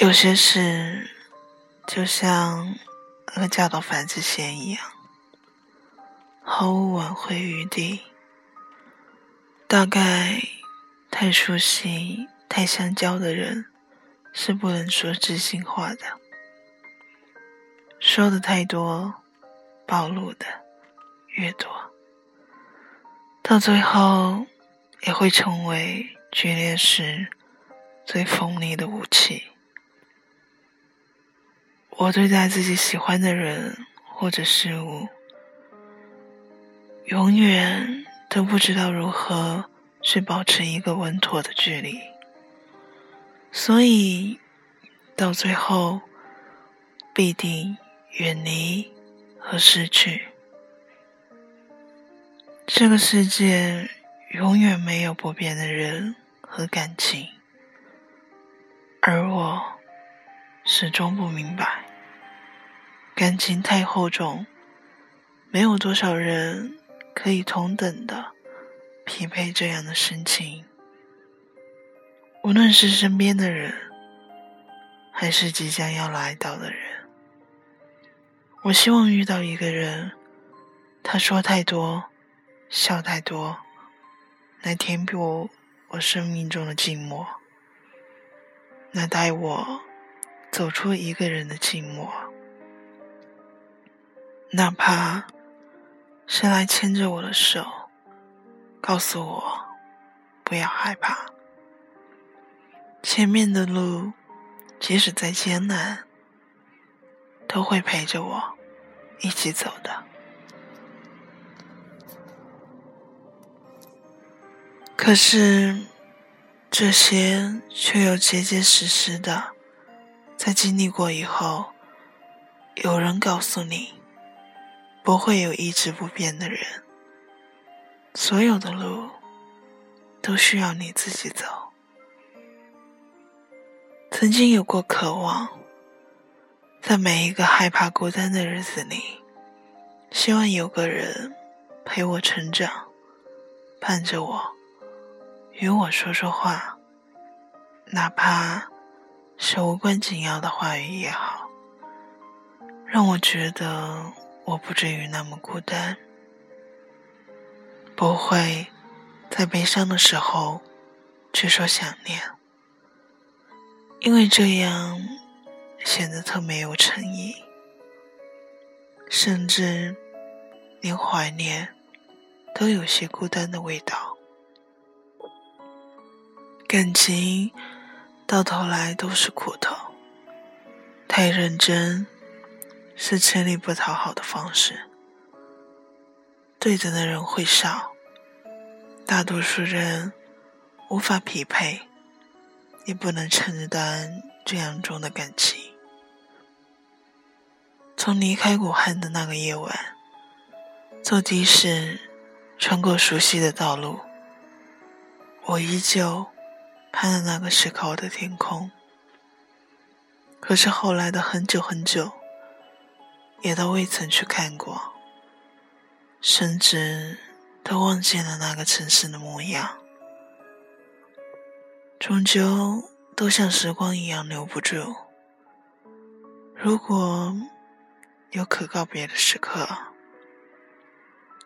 有些事就像鹅叫到繁殖线一样，毫无挽回余地。大概太熟悉、太相交的人是不能说知心话的，说的太多，暴露的越多，到最后也会成为决裂时最锋利的武器。我对待自己喜欢的人或者事物，永远都不知道如何去保持一个稳妥的距离，所以到最后必定远离和失去。这个世界永远没有不变的人和感情，而我始终不明白。感情太厚重，没有多少人可以同等的匹配这样的深情。无论是身边的人，还是即将要来到的人，我希望遇到一个人，他说太多，笑太多，来填补我生命中的寂寞，来带我走出一个人的寂寞。哪怕是来牵着我的手，告诉我不要害怕，前面的路即使再艰难，都会陪着我一起走的。可是这些却又结结实实的，在经历过以后，有人告诉你。不会有一直不变的人，所有的路都需要你自己走。曾经有过渴望，在每一个害怕孤单的日子里，希望有个人陪我成长，伴着我，与我说说话，哪怕是无关紧要的话语也好，让我觉得。我不至于那么孤单，不会在悲伤的时候去说想念，因为这样显得特没有诚意，甚至连怀念都有些孤单的味道。感情到头来都是苦头，太认真。是吃力不讨好的方式，对等的人会少，大多数人无法匹配，也不能承担这样重的感情。从离开武汉的那个夜晚，坐的士穿过熟悉的道路，我依旧盼着那个时刻的天空。可是后来的很久很久。也都未曾去看过，甚至都忘记了那个城市的模样。终究都像时光一样留不住。如果有可告别的时刻，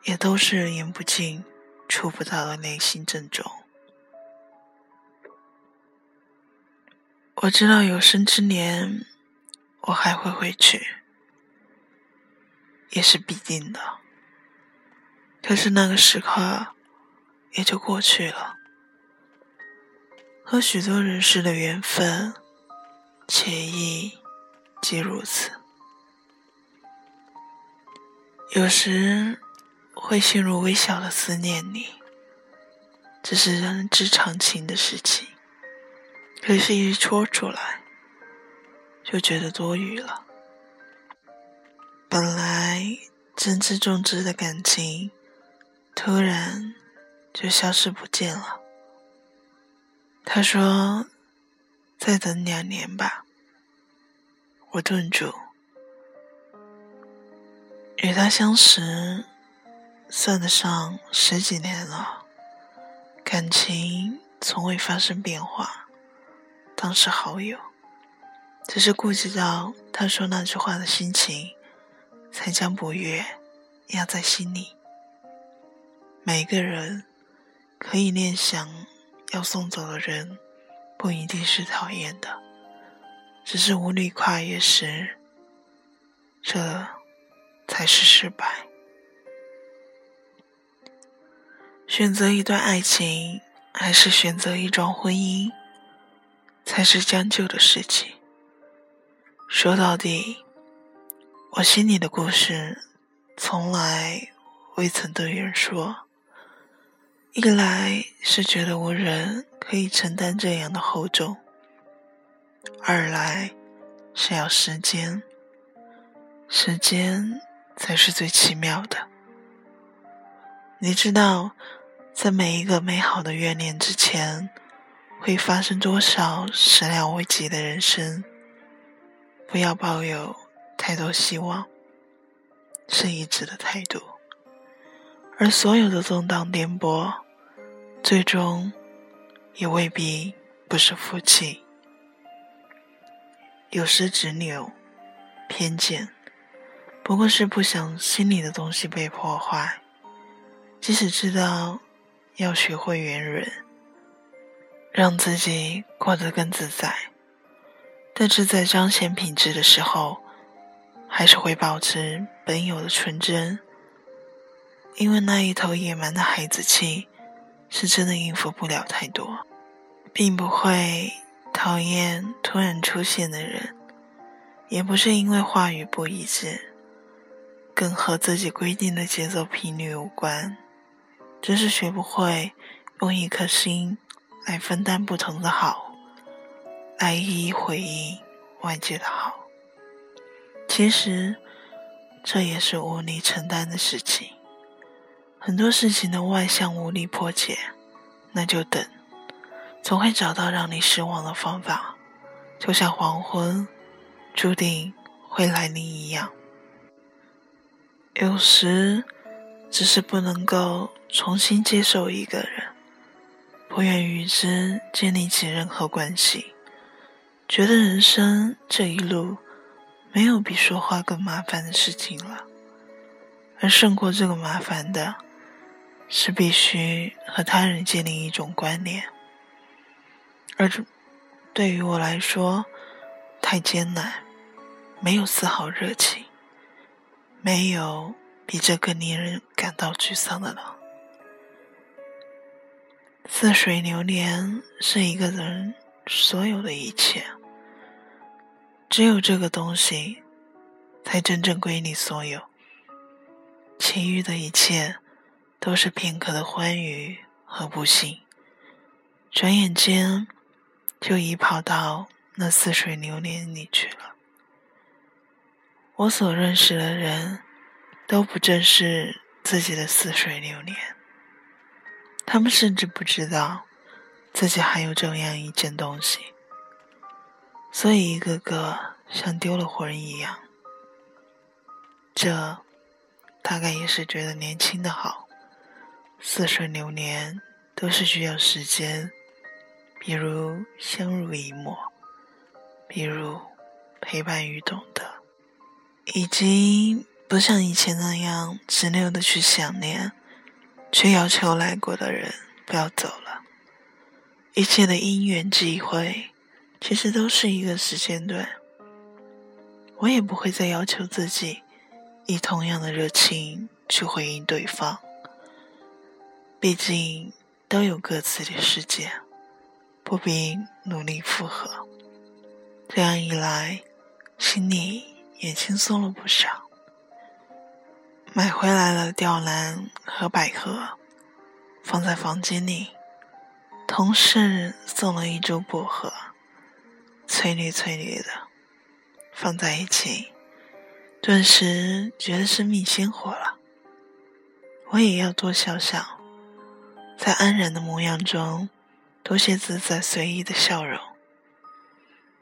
也都是言不尽、触不到的内心正中。我知道有生之年，我还会回去。也是必定的，可是那个时刻也就过去了。和许多人世的缘分，且亦即如此。有时会陷入微小的思念里，这是人之常情的事情。可是，一说出来，就觉得多余了。本来真挚重质的感情，突然就消失不见了。他说：“再等两年吧。”我顿住。与他相识，算得上十几年了，感情从未发生变化，当是好友，只是顾及到他说那句话的心情，才将不悦压在心里。每个人可以念想要送走的人，不一定是讨厌的，只是无力跨越时，这才是失败。选择一段爱情，还是选择一桩婚姻，才是将就的事情。说到底，我心里的故事，从来未曾对人说。一来是觉得无人可以承担这样的厚重，二来是要时间，时间才是最奇妙的。你知道，在每一个美好的怨念之前，会发生多少始料未及的人生？不要抱有太多希望，是一致的态度。而所有的动荡颠簸，最终也未必不是福气。有时执拗、偏见，不过是不想心里的东西被破坏。即使知道要学会圆润，让自己过得更自在。但是在彰显品质的时候，还是会保持本有的纯真，因为那一头野蛮的孩子气，是真的应付不了太多，并不会讨厌突然出现的人，也不是因为话语不一致，更和自己规定的节奏频率无关，只是学不会用一颗心来分担不同的好。来一一回应外界的好，其实这也是无力承担的事情。很多事情的外向无力破解，那就等，总会找到让你失望的方法。就像黄昏注定会来临一样，有时只是不能够重新接受一个人，不愿与之建立起任何关系。觉得人生这一路没有比说话更麻烦的事情了，而胜过这个麻烦的，是必须和他人建立一种关联。而这对于我来说太艰难，没有丝毫热情，没有比这更令人感到沮丧的了。似水流年是一个人。所有的一切，只有这个东西，才真正归你所有。其余的一切，都是片刻的欢愉和不幸，转眼间就已跑到那似水流年里去了。我所认识的人，都不正是自己的似水流年，他们甚至不知道。自己还有这样一件东西，所以一个个像丢了魂一样。这大概也是觉得年轻的好，似水流年都是需要时间，比如相濡以沫，比如陪伴与懂得，以及不像以前那样执拗的去想念，却要求来过的人不要走了。一切的因缘际会，其实都是一个时间段。我也不会再要求自己以同样的热情去回应对方，毕竟都有各自的世界，不必努力复合。这样一来，心里也轻松了不少。买回来了吊兰和百合，放在房间里。同事送了一株薄荷，翠绿翠绿的，放在一起，顿时觉得生命鲜活了。我也要多笑笑，在安然的模样中，多些自在随意的笑容，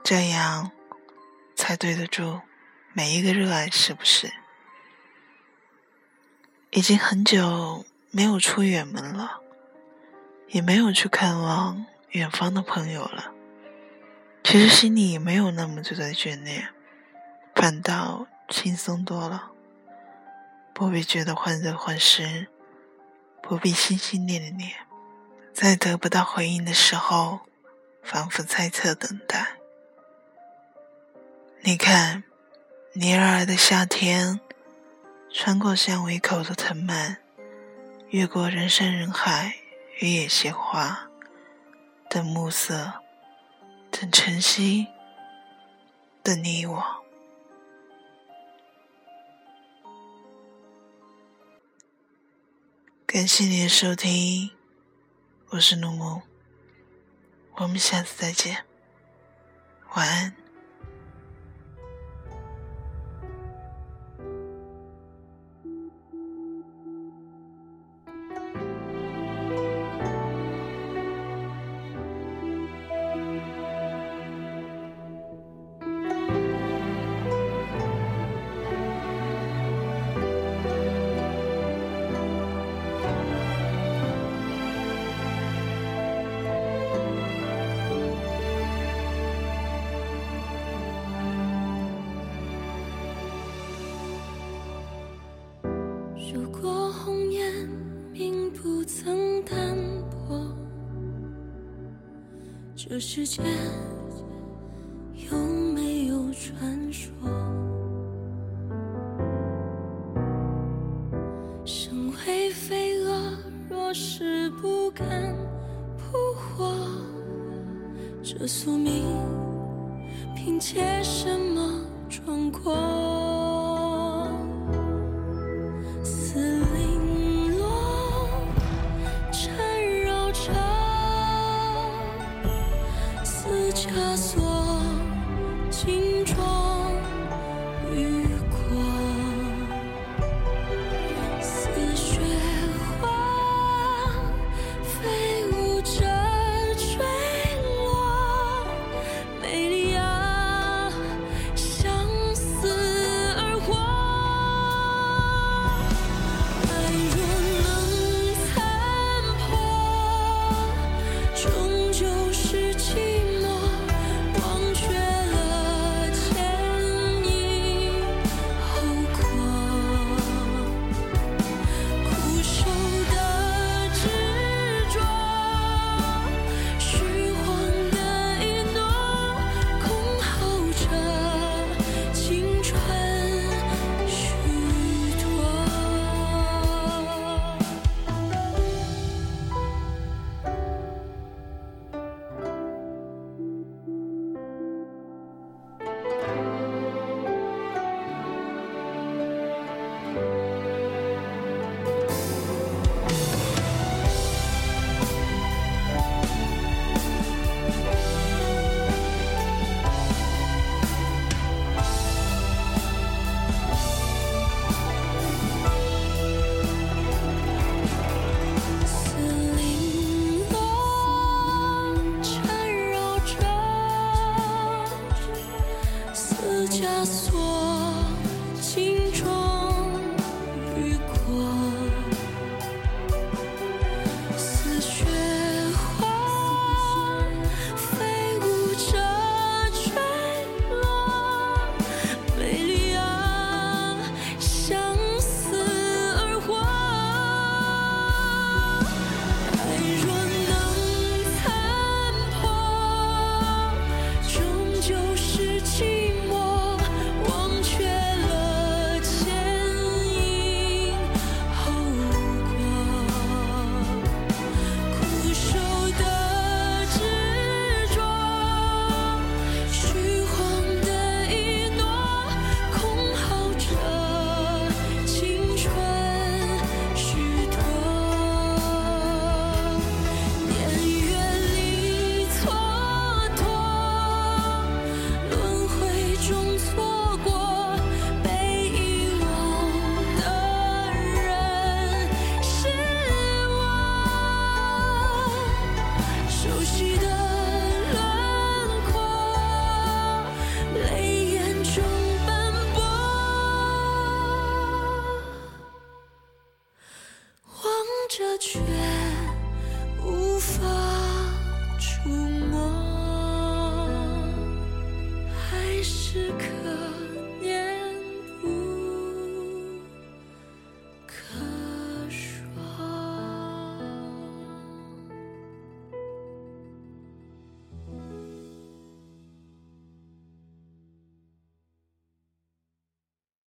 这样才对得住每一个热爱，是不是？已经很久没有出远门了。也没有去看望远方的朋友了，其实心里没有那么多的眷恋，反倒轻松多了。不必觉得患得患失，不必心心念念，在得不到回应的时候，反复猜测等待。你看，尼日尔的夏天，穿过巷尾口的藤蔓，越过人山人海、与野鲜花，的暮色，等晨曦，等你我。感谢你的收听，我是诺梦，我们下次再见，晚安。这世界枷锁心中这却无法触摸，还是可。